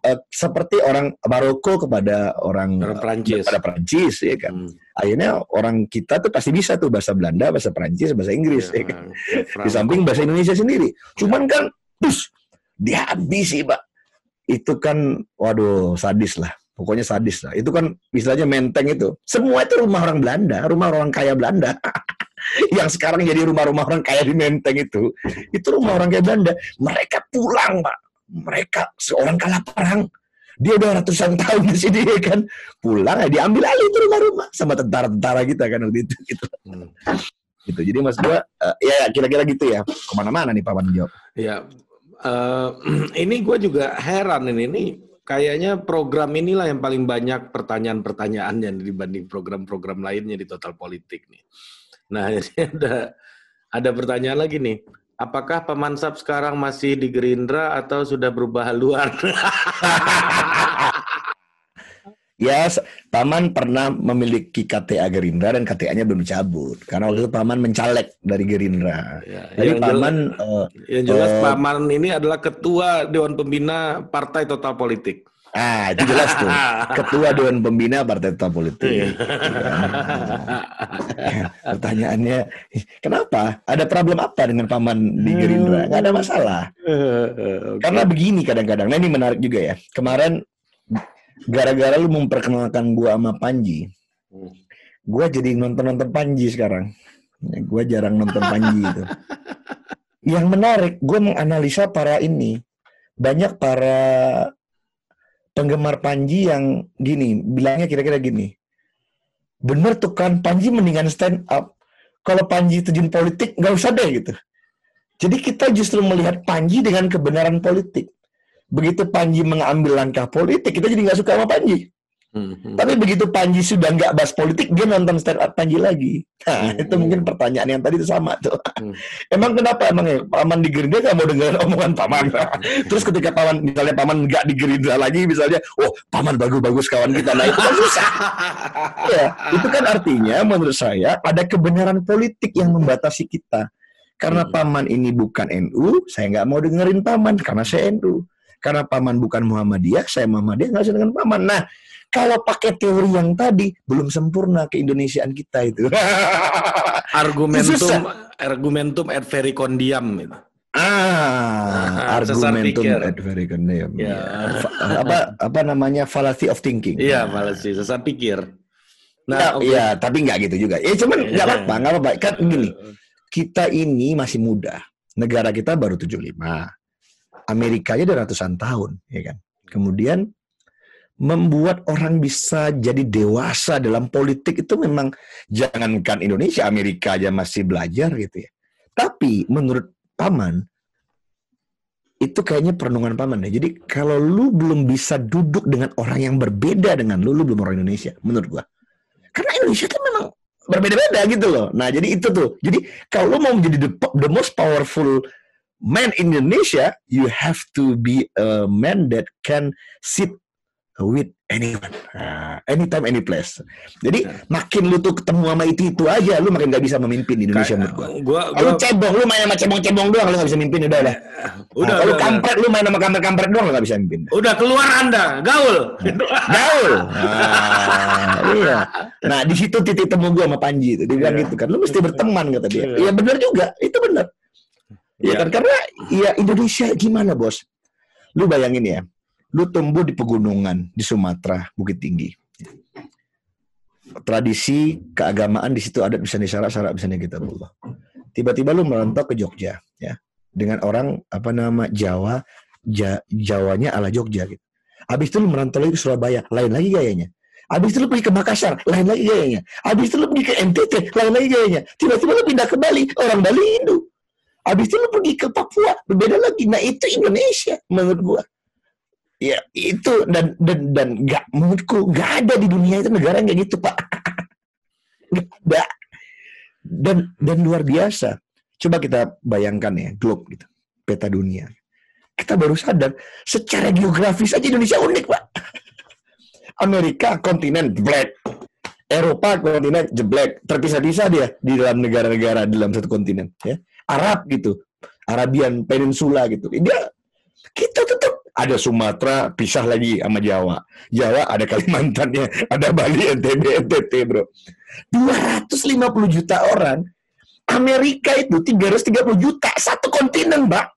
Speaker 2: uh, seperti orang Maroko kepada orang
Speaker 1: Prancis.
Speaker 2: Kepada Prancis ya kan. Hmm. Akhirnya orang kita tuh pasti bisa tuh bahasa Belanda, bahasa Perancis, bahasa Inggris.
Speaker 1: Ya,
Speaker 2: ya kan? Di samping bahasa Indonesia sendiri. Cuman kan, terus dihabisi, Pak. Itu kan, waduh, sadis lah. Pokoknya sadis lah. Itu kan istilahnya menteng itu. Semua itu rumah orang Belanda, rumah orang kaya Belanda. <laughs> yang sekarang jadi rumah-rumah orang kaya di Menteng itu, itu rumah orang kaya Belanda. Mereka pulang, Pak. Mereka seorang kalah perang. Dia udah ratusan tahun di sini ya kan. Pulang ya diambil alih itu rumah-rumah sama tentara-tentara kita kan waktu itu gitu. Hmm. gitu. Jadi mas gua uh, ya kira-kira gitu ya. Ke mana-mana nih Pak jawab.
Speaker 1: Ya, uh, <clears throat> ini gue juga heran ini. Ini kayaknya program inilah yang paling banyak pertanyaan-pertanyaannya dibanding program-program lainnya di Total Politik nih. Nah, <laughs> ini ada ada pertanyaan lagi nih. Apakah Pak Mansap sekarang masih di Gerindra atau sudah berubah haluan? <laughs>
Speaker 2: ya, Paman pernah memiliki KTA Gerindra dan KTA-nya belum dicabut. Karena waktu itu Paman mencalek dari Gerindra. Ya, Jadi
Speaker 1: yang Paman... Jelas, uh, yang jelas uh, Paman ini adalah ketua Dewan Pembina Partai Total Politik.
Speaker 2: Ah, itu jelas tuh. <laughs> Ketua Dewan Pembina Partai Tetap Politik. Iya. <laughs> Pertanyaannya, kenapa? Ada problem apa dengan paman di Gerindra? Gak ada masalah. <laughs> Karena begini kadang-kadang. Nah ini menarik juga ya. Kemarin gara-gara lu memperkenalkan gua sama Panji, gua jadi nonton-nonton Panji sekarang. Gua jarang nonton Panji itu. Yang menarik, gue menganalisa para ini. Banyak para penggemar Panji yang gini, bilangnya kira-kira gini. Bener tuh kan, Panji mendingan stand up. Kalau Panji terjun politik, nggak usah deh gitu. Jadi kita justru melihat Panji dengan kebenaran politik. Begitu Panji mengambil langkah politik, kita jadi nggak suka sama Panji. Hmm. Tapi begitu Panji sudah nggak bahas politik, dia nonton stand up Panji lagi. Nah, hmm. itu mungkin pertanyaan yang tadi itu sama tuh. Hmm. <laughs> emang kenapa emang ya Paman di Gerindra nggak mau dengar omongan Paman? <laughs> Terus ketika Paman misalnya Paman nggak di Gerindra lagi, misalnya, oh Paman bagus-bagus kawan kita, nah itu kan susah. <laughs> ya, itu kan artinya menurut saya ada kebenaran politik yang membatasi kita. Karena hmm. Paman ini bukan NU, saya nggak mau dengerin Paman karena saya NU. Karena Paman bukan Muhammadiyah, saya Muhammadiyah nggak usah dengan Paman. Nah, kalau pakai teori yang tadi belum sempurna ke Indonesiaan kita itu. <laughs>
Speaker 1: argumentum argumentum et vericondiam itu.
Speaker 2: Ah, argumentum et vericondiam. Ya. ya. apa apa namanya fallacy of thinking.
Speaker 1: Iya, fallacy sesat pikir.
Speaker 2: Nah, ya, okay. ya, tapi nggak gitu juga. Ya cuman nggak iya. apa-apa, nggak apa-apa. Kan gini, kita ini masih muda. Negara kita baru 75. Amerika aja udah ratusan tahun, ya kan. Kemudian membuat orang bisa jadi dewasa dalam politik itu memang jangankan Indonesia, Amerika aja masih belajar gitu ya. Tapi menurut paman itu kayaknya perenungan paman ya. Jadi kalau lu belum bisa duduk dengan orang yang berbeda dengan lu, lu belum orang Indonesia menurut gua. Karena Indonesia kan memang berbeda-beda gitu loh. Nah, jadi itu tuh. Jadi kalau lu mau menjadi the, the most powerful man in Indonesia, you have to be a man that can sit with anyone, uh, anytime, any place. Jadi nah. makin lu tuh ketemu sama itu itu aja, lu makin gak bisa memimpin di Indonesia menurut gua. Gua, gua... Lu cebong, lu main sama cebong-cebong doang, lu gak bisa mimpin udah lah. Udah. Nah, kalau kampret lu main sama kampret-kampret doang, lu gak bisa mimpin.
Speaker 1: Udah keluar anda, gaul. <laughs>
Speaker 2: gaul. Nah, iya. Nah di situ titik temu gua sama Panji itu, dia bilang yeah. gitu kan, lu mesti berteman kata dia. Iya yeah. benar juga, itu benar. Iya yeah. kan karena ya Indonesia gimana bos? Lu bayangin ya, lu tumbuh di pegunungan di Sumatera, Bukit Tinggi. Tradisi keagamaan di situ adat bisa syarat-syarat bisa kita berubah. Tiba-tiba lu merantau ke Jogja, ya, dengan orang apa nama Jawa, ja, Jawanya ala Jogja gitu. Habis itu lu merantau lagi ke Surabaya, lain lagi gayanya. Habis itu lu pergi ke Makassar, lain lagi gayanya. Habis itu lu pergi ke NTT, lain lagi gayanya. Tiba-tiba lu pindah ke Bali, orang Bali Hindu. Habis itu lu pergi ke Papua, berbeda lagi. Nah itu Indonesia menurut gua ya itu dan dan dan nggak menurutku nggak ada di dunia itu negara yang kayak gitu pak. <laughs> Nggak ada dan dan luar biasa. Coba kita bayangkan ya globe gitu peta dunia. Kita baru sadar secara geografis aja Indonesia unik pak. <laughs> Amerika kontinen black Eropa kontinen jeblek terpisah-pisah dia di dalam negara-negara dalam satu kontinen ya. Arab gitu Arabian Peninsula gitu. Dia kita ada Sumatera pisah lagi sama Jawa. Jawa ada Kalimantannya, ada Bali, NTB, NTT, bro. 250 juta orang. Amerika itu 330 juta, satu kontinen, Mbak.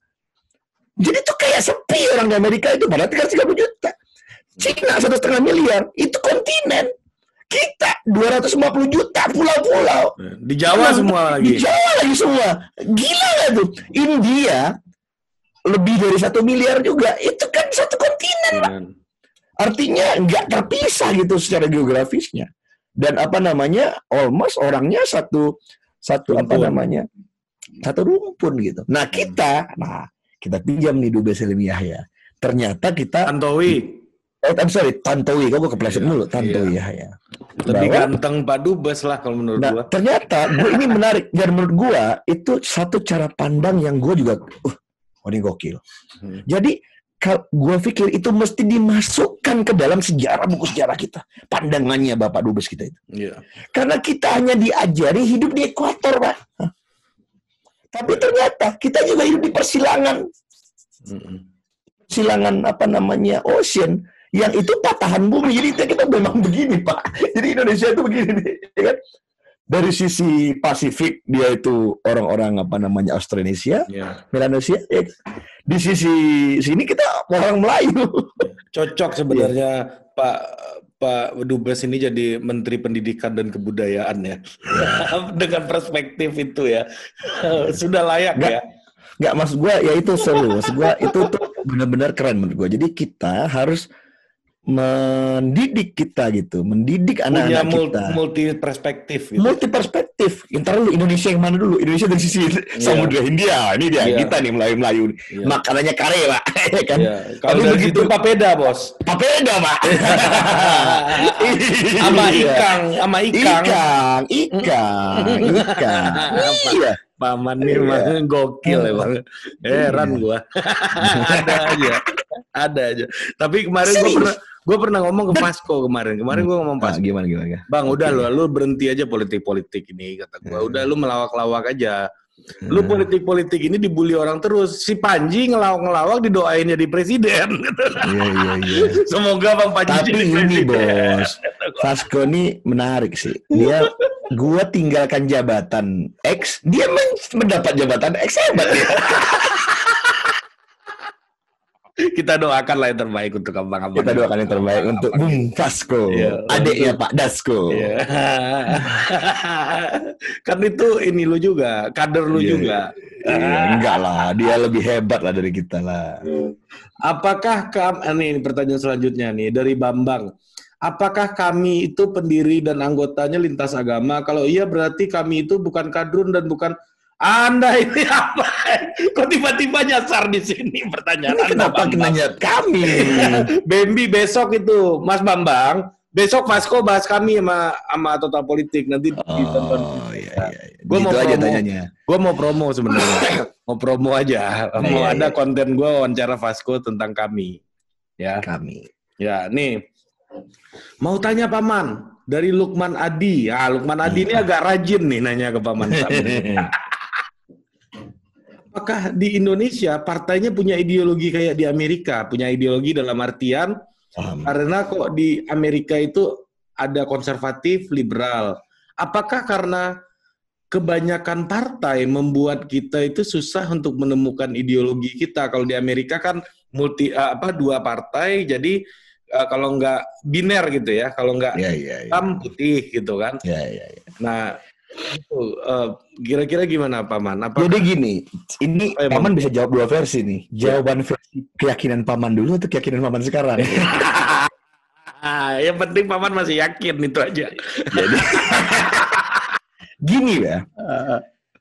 Speaker 2: Jadi itu kayak sepi orang di Amerika itu, padahal 330 juta. Cina satu setengah miliar, itu kontinen. Kita 250 juta pulau-pulau.
Speaker 1: Di Jawa semua lagi.
Speaker 2: Di Jawa lagi semua. Gila nggak tuh? India lebih dari satu miliar juga. Itu kan satu kontinen, Pak. Artinya nggak terpisah gitu secara geografisnya. Dan apa namanya, almost orangnya satu satu apa
Speaker 1: Rumpun.
Speaker 2: namanya, satu rumpun gitu. Nah kita, nah kita pinjam nih Dubes Helmi Yahya. Ternyata kita,
Speaker 1: Tantowi
Speaker 2: oh I'm sorry, Tantowi, kamu kepleset
Speaker 1: Iya,
Speaker 2: dulu, Tantowi
Speaker 1: iya.
Speaker 2: Yahya.
Speaker 1: lebih
Speaker 2: Bahwa-
Speaker 1: ganteng Pak Dubes lah kalau menurut
Speaker 2: Nah,
Speaker 1: gua.
Speaker 2: ternyata gue ini menarik dan menurut gue itu satu cara pandang yang gue juga, uh, oh ini gokil.
Speaker 1: Hmm.
Speaker 2: Jadi gue pikir itu mesti dimasukkan ke dalam sejarah buku sejarah kita, pandangannya Bapak Dubes kita itu.
Speaker 1: Iya.
Speaker 2: Karena kita hanya diajari hidup di ekuator, Pak. Tapi ternyata kita juga hidup di persilangan,
Speaker 1: Mm-mm.
Speaker 2: silangan apa namanya ocean yang itu patahan bumi. Jadi kita- kita memang begini, Pak. Jadi Indonesia itu begini ya kan? Dari sisi Pasifik dia itu orang-orang apa namanya Australasia,
Speaker 1: Iya.
Speaker 2: Melanesia. ya. Di sisi sini kita orang Melayu.
Speaker 1: Cocok sebenarnya Pak Pak Dubes ini jadi Menteri Pendidikan dan Kebudayaan ya. <laughs> Dengan perspektif itu ya. <laughs> Sudah layak
Speaker 2: Nggak.
Speaker 1: ya.
Speaker 2: Nggak maksud gue ya itu seru. Maksud gue itu tuh benar-benar keren menurut gue. Jadi kita harus mendidik kita gitu, mendidik anak-anak kita.
Speaker 1: multi perspektif gitu.
Speaker 2: multi perspektif. Ntar lu Indonesia yang mana dulu? Indonesia dari sisi Samudra Hindia. Ini dia
Speaker 1: Iya.
Speaker 2: kita nih Melayu-Melayu.
Speaker 1: Iya.
Speaker 2: Makanannya kare, Pak. <laughs> Ya kan?
Speaker 1: Iya. Kalau dari
Speaker 2: begitu-
Speaker 1: situ papeda, Bos.
Speaker 2: Papeda, Pak. <laughs>
Speaker 1: Sama
Speaker 2: Iya.
Speaker 1: ikang, sama ikang.
Speaker 2: Ikang, ikang, ikang. Iya.
Speaker 1: Paman nih
Speaker 2: Iya.
Speaker 1: emang gokil ya bang. Heran gua. <laughs> ada aja, ada aja. Tapi kemarin gua
Speaker 2: Serius?
Speaker 1: pernah, gua pernah ngomong ke Pasco kemarin. Kemarin gua ngomong
Speaker 2: Ah,
Speaker 1: Pasco.
Speaker 2: gimana gimana? gimana?
Speaker 1: Bang, udah lu, lu berhenti aja politik-politik ini kata gua.
Speaker 2: Hmm.
Speaker 1: Udah lu melawak-lawak aja. Lu
Speaker 2: Hmm.
Speaker 1: politik-politik ini dibully orang terus. Si Panji ngelawak-ngelawak didoain jadi presiden.
Speaker 2: Iya iya iya. <laughs>
Speaker 1: Semoga Bang Panji
Speaker 2: Tapi
Speaker 1: jadi
Speaker 2: ini
Speaker 1: presiden.
Speaker 2: bos, <laughs> Vasco ini menarik sih. Dia, gua tinggalkan jabatan X, dia men- mendapat jabatan X hebat ya. <laughs>
Speaker 1: Kita doakan lah yang terbaik untuk abang-abang.
Speaker 2: Kita doakan yang terbaik untuk Bung Vasco,
Speaker 1: Iya.
Speaker 2: adiknya Pak Dasko.
Speaker 1: Iya. <laughs> kan itu ini lu juga, kader lu
Speaker 2: Iya,
Speaker 1: juga.
Speaker 2: Iya, enggak lah, dia lebih hebat lah dari kita lah.
Speaker 1: Apakah kami, ini pertanyaan selanjutnya nih dari Bambang. Apakah kami itu pendiri dan anggotanya lintas agama? Kalau iya berarti kami itu bukan kadrun dan bukan anda ini <laughs> apa? Kok tiba-tiba nyasar di sini pertanyaan
Speaker 2: Ini kenapa nanya kami? <laughs>
Speaker 1: Bambi besok itu, Mas Bambang. Besok Vasco bahas kami sama sama total politik nanti ditonton.
Speaker 2: Oh iya iya. iya.
Speaker 1: Gua
Speaker 2: Gitu
Speaker 1: mau
Speaker 2: aja
Speaker 1: promo.
Speaker 2: tanyanya.
Speaker 1: Gue mau promo sebenarnya, <laughs> mau promo aja, mau
Speaker 2: Iya,
Speaker 1: ada
Speaker 2: iya.
Speaker 1: konten gue wawancara Vasco tentang kami, ya,
Speaker 2: Kami.
Speaker 1: ya, nih, mau tanya paman dari Lukman Adi, ah Lukman Adi ini agak rajin nih nanya ke paman. Apakah di Indonesia partainya punya ideologi kayak di Amerika, punya ideologi dalam artian
Speaker 2: Paham.
Speaker 1: karena kok di Amerika itu ada konservatif, liberal. Apakah karena kebanyakan partai membuat kita itu susah untuk menemukan ideologi kita? Kalau di Amerika kan multi eh, apa dua partai, jadi eh, kalau nggak biner gitu ya, kalau nggak
Speaker 2: Iya iya iya.
Speaker 1: hitam putih gitu kan.
Speaker 2: Iya iya. iya.
Speaker 1: Nah, eh, kira-kira gimana Paman? Apa
Speaker 2: Jadi gini, ini
Speaker 1: Oh,
Speaker 2: paman bisa jawab dua versi nih. Jawaban versi keyakinan paman dulu atau keyakinan paman sekarang?
Speaker 1: Ah, <laughs> yang penting Paman masih yakin itu aja.
Speaker 2: Jadi gini ya,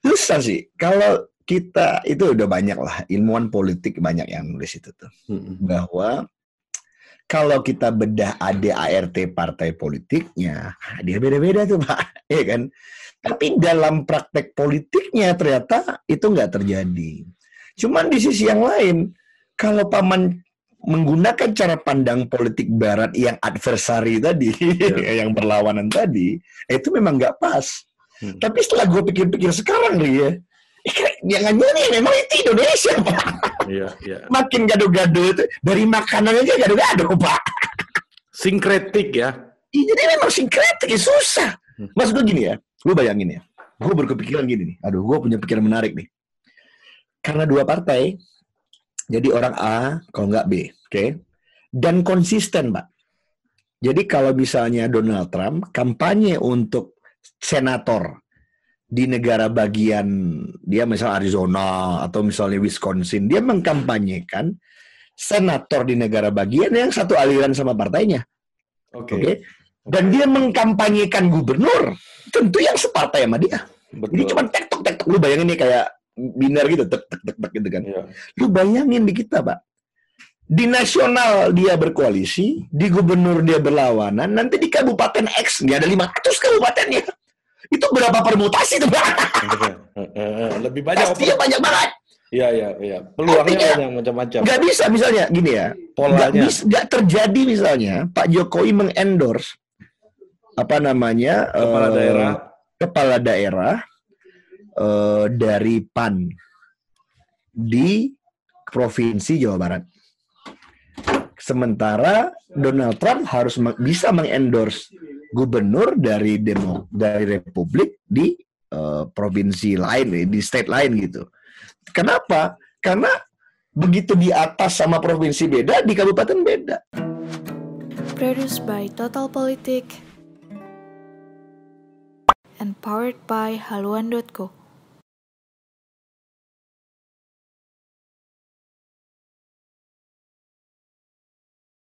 Speaker 2: susah sih. Kalau kita itu udah banyak lah ilmuwan politik banyak yang nulis itu tuh bahwa kalau kita bedah ADART partai politiknya, dia beda-beda tuh pak, <laughs> ya kan? Tapi dalam praktek politiknya ternyata itu nggak terjadi. Cuman di sisi yang lain, kalau paman menggunakan cara pandang politik Barat yang adversari tadi, <laughs> yang berlawanan tadi, itu memang nggak pas.
Speaker 1: Hmm.
Speaker 2: Tapi setelah gue pikir-pikir sekarang nih ya, eh, jangan-jangan ya memang itu Indonesia pak.
Speaker 1: Iya, iya.
Speaker 2: Makin gado-gado itu dari makanan aja gado-gado, Pak.
Speaker 1: Sinkretik ya.
Speaker 2: Iya, jadi memang sinkretik, ya susah. Mas gue gini ya, lu bayangin ya. Gue berkepikiran gini nih. Aduh, gue punya pikiran menarik nih. Karena dua partai, jadi orang A, kalau nggak B, oke? Dan konsisten, Pak. Jadi kalau misalnya Donald Trump kampanye untuk senator di negara bagian dia misal Arizona atau misalnya Wisconsin, dia mengkampanyekan senator di negara bagian yang satu aliran sama partainya.
Speaker 1: Oke.
Speaker 2: Oke. Dan dia mengkampanyekan gubernur, tentu yang separtai sama dia.
Speaker 1: Betul.
Speaker 2: Ini cuma tektok tektok lu bayangin nih kayak binar gitu, tek tek tek tek gitu kan.
Speaker 1: Iya.
Speaker 2: Lu bayangin di kita, Pak. Di nasional dia berkoalisi, di gubernur dia berlawanan, nanti di kabupaten X dia ada 500 kabupatennya. Itu berapa permutasi tuh, Pak?
Speaker 1: Lebih banyak
Speaker 2: Pastinya banyak banget.
Speaker 1: Iya, iya, iya. Peluangnya
Speaker 2: Artinya,
Speaker 1: banyak macam-macam.
Speaker 2: Nggak bisa misalnya gini ya.
Speaker 1: Polanya.
Speaker 2: bis- nggak terjadi misalnya Pak Jokowi mengendorse apa namanya
Speaker 1: Kepala
Speaker 2: eh,
Speaker 1: daerah.
Speaker 2: kepala daerah eh, dari PAN di provinsi Jawa Barat. Sementara Donald Trump harus bisa mengendorse gubernur dari demo dari Republik di eh, provinsi lain, di state lain gitu. Kenapa? Karena begitu di atas sama provinsi beda, di kabupaten beda.
Speaker 4: Produced by Total Politik and powered by haluan.co.